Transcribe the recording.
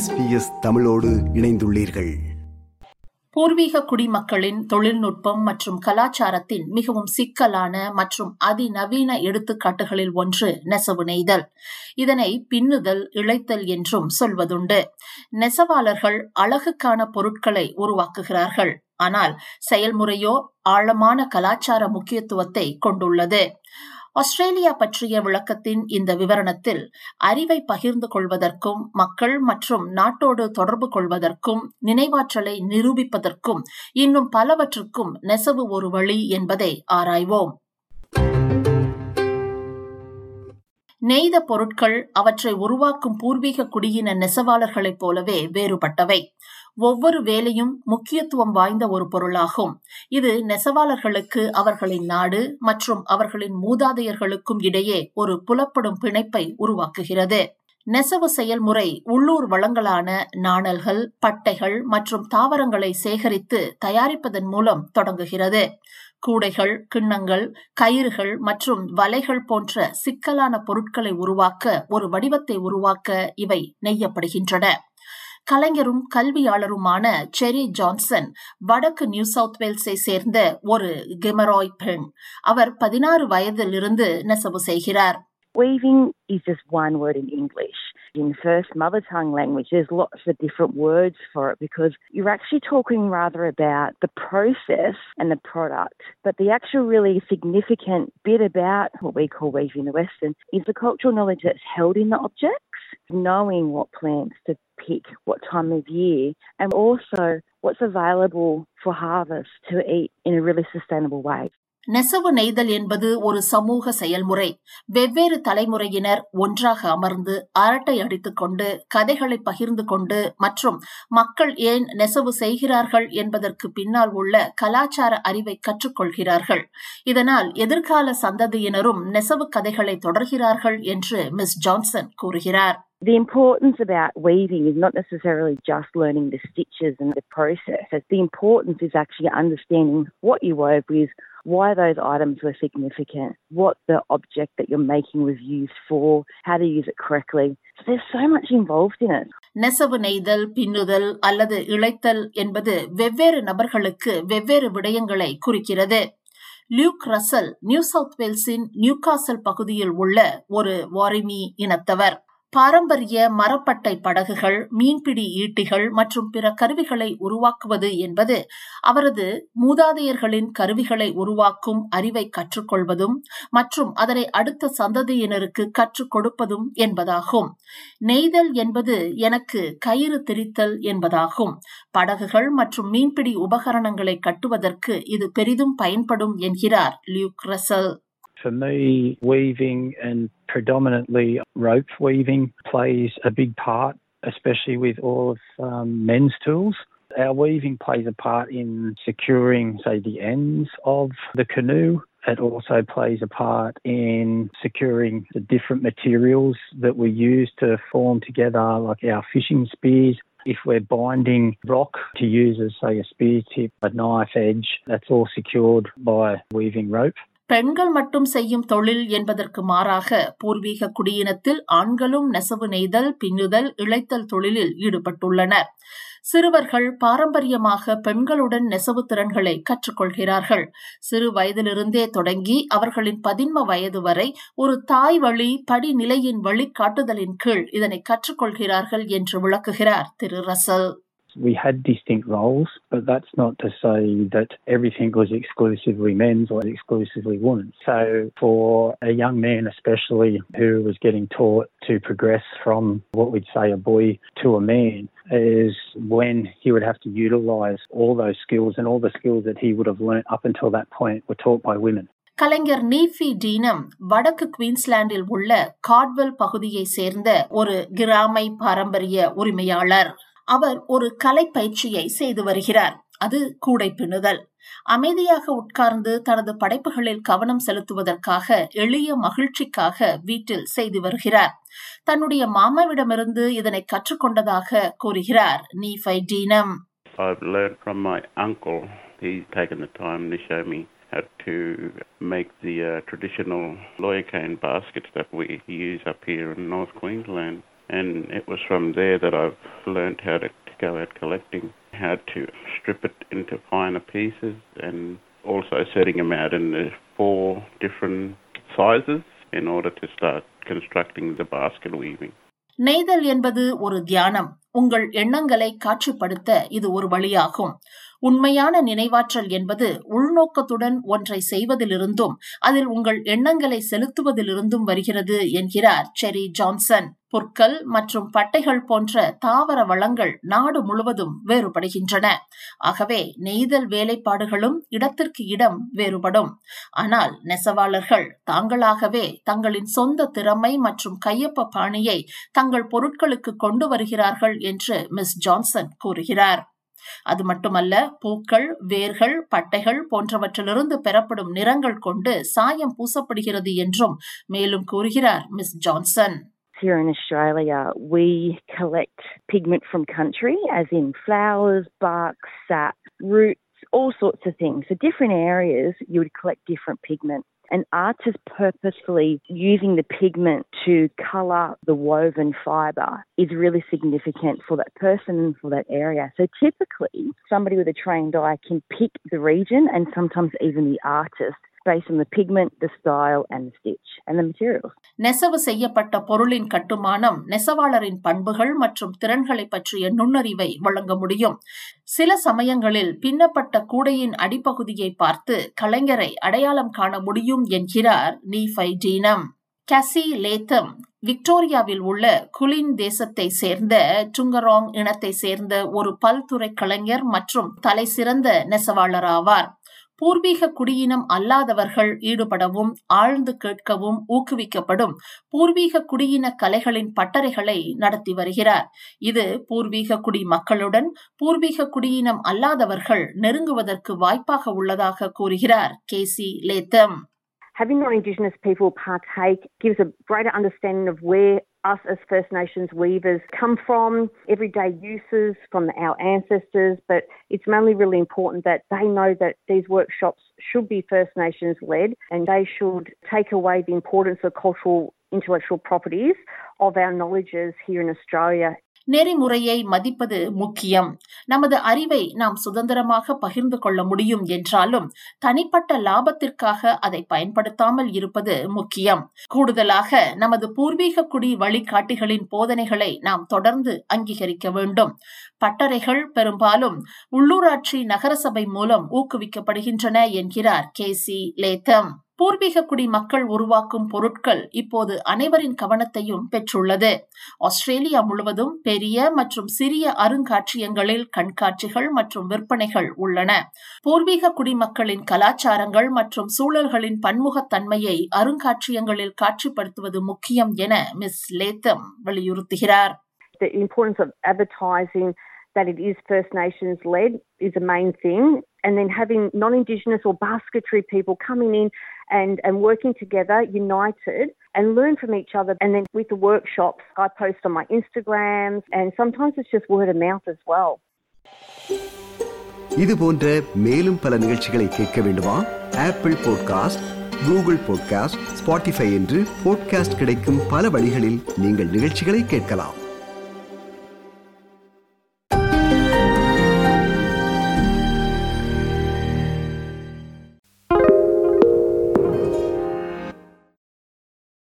SBS தமிழோடு இணைந்துள்ளீர்கள். பூர்வீக குடிமக்களின் தொழில்நுட்பம் மற்றும் கலாச்சாரத்தின் மிகவும் சிக்கலான மற்றும் அதிநவீன எடுத்துக்காட்டுகளில் ஒன்று நெசவு நெய்தல். இதனை பின்னுதல் இழைத்தல் என்றும் சொல்வதுண்டு. நெசவாளர்கள் அழகுக்கான பொருட்களை உருவாக்குகிறார்கள். ஆனால் செயல்முறையோ ஆழமான கலாச்சார முக்கியத்துவத்தை கொண்டுள்ளது. ஆஸ்திரேலியா பற்றிய விளக்கத்தின் இந்த விவரணத்தில் அறிவை பகிர்ந்து கொள்வதற்கும் மக்கள் மற்றும் நாட்டோடு தொடர்பு கொள்வதற்கும் நினைவாற்றலை நிரூபிப்பதற்கும் இன்னும் பலவற்றுக்கும் நெசவு ஒரு வழி என்பதை ஆராய்வோம். நெய்த பொருட்கள் அவற்றை உருவாக்கும் பூர்வீக குடியின நெசவாளர்களைப் போலவே வேறுபட்டவை. ஒவ்வொரு வேலையும் முக்கியத்துவம் வாய்ந்த ஒரு பொருளாகும். இது நெசவாளர்களுக்கு அவர்களின் நாடு மற்றும் அவர்களின் மூதாதையர்களுக்கும் இடையே ஒரு புலப்படும் பிணைப்பை உருவாக்குகிறது. நெசவு செயல்முறை உள்ளூர் வளங்களான நாணல்கள் பட்டைகள் மற்றும் தாவரங்களை சேகரித்து தயாரிப்பதன் மூலம் தொடங்குகிறது. கூடைகள் கிண்ணங்கள் கயிறுகள் மற்றும் வலைகள் போன்ற சிக்கலான பொருட்களை உருவாக்க ஒரு வடிவத்தை உருவாக்க இவை நெய்யப்படுகின்றன. கலைஞரும் கல்வியாளருமான செரி ஜான்சன் வடக்கு நியூ சவுத் வேல்ஸை சேர்ந்த ஒரு கெமராய் பெண். அவர் பதினாறு வயதிலிருந்து நெசவு செய்கிறார். Weaving is just one word in English. In first mother tongue language, there's lots of different words for it because you're actually talking rather about the process and the product. But the actual really significant bit about what we call weaving in the Western is the cultural knowledge that's held in the objects, knowing what plants to pick, what time of year, and also what's available for harvest to eat in a really sustainable way. நெசவு நெய்தல் என்பது ஒரு சமூக செயல்முறை. வெவ்வேறு தலைமுறையினர் ஒன்றாக அமர்ந்து அரட்டை அடித்துக் கொண்டு கதைகளை பகிர்ந்து கொண்டு மற்றும் மக்கள் ஏன் நெசவு செய்கிறார்கள் என்பதற்கு பின்னால் உள்ள கலாச்சார அறிவை கற்றுக்கொள்கிறார்கள். இதனால் எதிர்கால சந்ததியினரும் நெசவு கதைகளை தொடர்கிறார்கள் என்று மிஸ் ஜான்சன் கூறுகிறார். The importance about weaving is not necessarily just learning the stitches and the process. The importance is actually understanding what you wove with, why those items were significant, what the object that you're making was used for, how to use it correctly. So there's so much involved in it. நெசவு நெய்தல் பின்னுதல் அல்லது இழைத்தல் என்பது வெவ்வேறு நபர்களுக்கு வெவ்வேறு விடயங்களை குறிக்கிறது Luke Russell New South வேல்ஸின் நியூகாசல் பகுதியில் உள்ள ஒரு வாரிமி இனத்தவர் பாரம்பரிய மரப்பட்டை படகுகள் மீன்பிடி ஈட்டிகள் மற்றும் பிற கருவிகளை உருவாக்குவது என்பது அவரது மூதாதையர்களின் கருவிகளை உருவாக்கும் அறிவை கற்றுக்கொள்வதும் மற்றும் அதனை அடுத்த சந்ததியினருக்கு கற்றுக் கொடுப்பதும் என்பதாகும். நெய்தல் என்பது எனக்கு கயிறு திரித்தல் என்பதாகும். படகுகள் மற்றும் மீன்பிடி உபகரணங்களை கட்டுவதற்கு இது பெரிதும் பயன்படும் என்கிறார் Luke Russell. For me, weaving and predominantly rope weaving plays a big part, especially with all of um, men's tools. Our weaving plays a part in securing, say, the ends of the canoe. It also plays a part in securing the different materials that we use to form together, like our fishing spears. If we're binding rock to use as, say, a spear tip, a knife edge, that's all secured by weaving rope. பெண்கள் மட்டும் செய்யும் தொழில் என்பதற்கு மாறாக பூர்வீக குடியினத்தில் ஆண்களும் நெசவு நெய்தல் பின்னுதல் இழைத்தல் தொழிலில் ஈடுபட்டுள்ளனர். சிறுவர்கள் பாரம்பரியமாக பெண்களுடன் நெசவு திறன்களை கற்றுக்கொள்கிறார்கள். சிறு வயதிலிருந்தே தொடங்கி அவர்களின் பதின்ம வயது வரை ஒரு தாய் வழி படிநிலையின் வழிகாட்டுதலின் கீழ் இதனை கற்றுக்கொள்கிறார்கள் என்று விளக்குகிறார் திரு Russell. We had distinct roles, but that's not to say that everything was exclusively men's or exclusively women's. So, for a young man, especially who was getting taught to progress from what we'd say a boy to a man, is when he would have to utilize all those skills and all the skills that he would have learnt up until that point were taught by women. கலைஞர் நீஃபி டீனம் வடக்கு குயின்ஸ்லாண்டில் உள்ள Godwell பகுதியை சேர்ந்த ஒரு கிராமை பாரம்பரிய உரிமையாளர் அவர் ஒரு கலை பயிற்சியை செய்து வருகிறார். அது கூடை பின்னுதல் அமைதியாக உட்கார்ந்து தனது படைப்புகளில் கவனம் செலுத்துவதற்காக எளிய மகிழ்ச்சிக்காக வீட்டில் செய்து வருகிறார். தன்னுடைய மாமாவிடமிருந்து இதனை கற்றுக்கொண்டதாக கூறுகிறார். நீஃபை டீனம். I've learned from my uncle. He's taken the time to show me how to make the uh, traditional lawyer cane baskets that we use up here in North Queensland. And it was from there that I've learned how to go out collecting, how to strip it into finer pieces, and also setting them out in the four different sizes in order to start constructing the basket weaving. நெய்தல் என்பது ஒரு தியானம் உங்கள் எண்ணங்களை காட்சிப்படுத்த இது ஒரு வழியாகும் உண்மையான நினைவாற்றல் என்பது உள்நோக்கத்துடன் ஒன்றை செய்வதிலிருந்தும் அதில் உங்கள் எண்ணங்களை செலுத்துவதிலிருந்தும் வருகிறது என்கிறார் செரி ஜான்சன். புற்கள் மற்றும் பட்டைகள் போன்ற தாவர வளங்கள் நாடு முழுவதும் வேறுபடுகின்றன. ஆகவே நெய்தல் வேலைப்பாடுகளும் இடத்திற்கு இடம் வேறுபடும். ஆனால் நெசவாளர்கள் தாங்களாகவே தங்களின் சொந்த திறமை மற்றும் கையொப்ப பாணியை தங்கள் பொருட்களுக்கு கொண்டு வருகிறார்கள் என்று மிஸ் ஜான்சன் கூறுகிறார். அது மட்டுமல்ல பூக்கள் வேர்கள் பட்டைகள் போன்றவற்றிலிருந்து பெறப்படும் நிறங்கள் கொண்டு சாயம் பூசப்படுகிறது என்றும் மேலும் கூறுகிறார் Miss Johnson Here in Australia, we collect pigment from country, as in flowers, bark, sap, roots, all sorts of things. So, different areas, you would collect different pigment. An artist purposefully using the pigment to colour the woven fibre is really significant for that person and for that area. So typically, somebody with a trained eye can pick the region and sometimes even the artist based on the pigment, the style, and the stitch and the materials. நெசவு செய்யப்பட்ட பொருளின் கட்டுமானம் நெசவாளரின் பண்புகள் மற்றும் திறன்களை பற்றிய நுண்ணறிவை வழங்க முடியும். சில சமயங்களில் பின்னப்பட்ட கூடையின் அடிப்பகுதியை பார்த்து கலைஞரை அடையாளம் காண முடியும் என்கிறார் நீஃபை டீனம். கசி லேத்தம் விக்டோரியாவில் உள்ள குலின் தேசத்தை சேர்ந்த டுங்கராங் இனத்தை சேர்ந்த ஒரு பல்துறை கலைஞர் மற்றும் தலை சிறந்த நெசவாளர் ஆவார். பூர்வீக குடியினம் அல்லாதவர்கள் ஈடுபடவும் ஆழ்ந்து கேட்கவும் ஊக்குவிக்கப்படும் பூர்வீக குடியின கலைகளின் பட்டறைகளை நடத்தி வருகிறார். இது பூர்வீக குடி மக்களுடன் பூர்வீக குடியினம் அல்லாதவர்கள் நெருங்குவதற்கு வாய்ப்பாக உள்ளதாக கூறுகிறார் K C Latham. Having non-Indigenous people partake gives a greater understanding of where us as First Nations weavers come from, everyday uses from our ancestors, but it's mainly really important that they know that these workshops should be First Nations led and they should take away the importance of cultural intellectual properties of our knowledges here in Australia நெறிமுறையை மதிப்பது முக்கியம். நமது அறிவை நாம் சுதந்திரமாக பகிர்ந்து கொள்ள முடியும் என்றாலும் தனிப்பட்ட லாபத்திற்காக அதை பயன்படுத்தாமல் இருப்பது முக்கியம். கூடுதலாக நமது பூர்வீக குடி வழிகாட்டிகளின் போதனைகளை நாம் தொடர்ந்து அங்கீகரிக்க வேண்டும். பட்டறைகள் பெரும்பாலும் உள்ளூராட்சி நகரசபை மூலம் ஊக்குவிக்கப்படுகின்றன என்கிறார் கே சி. லேத்தம். பூர்வீக குடி மக்கள் உருவாக்கும் பொருட்கள் இப்போது அனைவரின் கவனத்தையும் பெற்றுள்ளது. ஆஸ்திரேலியா முழுவதும் பெரிய மற்றும் சிறிய அருங்காட்சியங்களில் கண்காட்சிகள் மற்றும் விற்பனைகள் உள்ளன. பூர்வீக குடிமக்களின் கலாச்சாரங்கள் மற்றும் சூழல்களின் பன்முகத்தன்மையை அருங்காட்சியங்களில் காட்சிப்படுத்துவது முக்கியம் என மிஸ் லேத்தம் வலியுறுத்துகிறார். The importance of advertising that it is First Nations led is a main thing. And then having non Indigenous or basketry people coming in and, and working together, united, and learn from each other. And then with the workshops, I post on my Instagrams, and sometimes it's just word of mouth as well. இது போன்ற மேலும் பல நிகழ்ச்சிகளை கேட்க வேண்டுமா Apple podcast Google podcast Spotify என்று podcast கிடைக்கும் பல வழிகளில் நீங்கள் நிகழ்ச்சிகளை கேட்கலாம்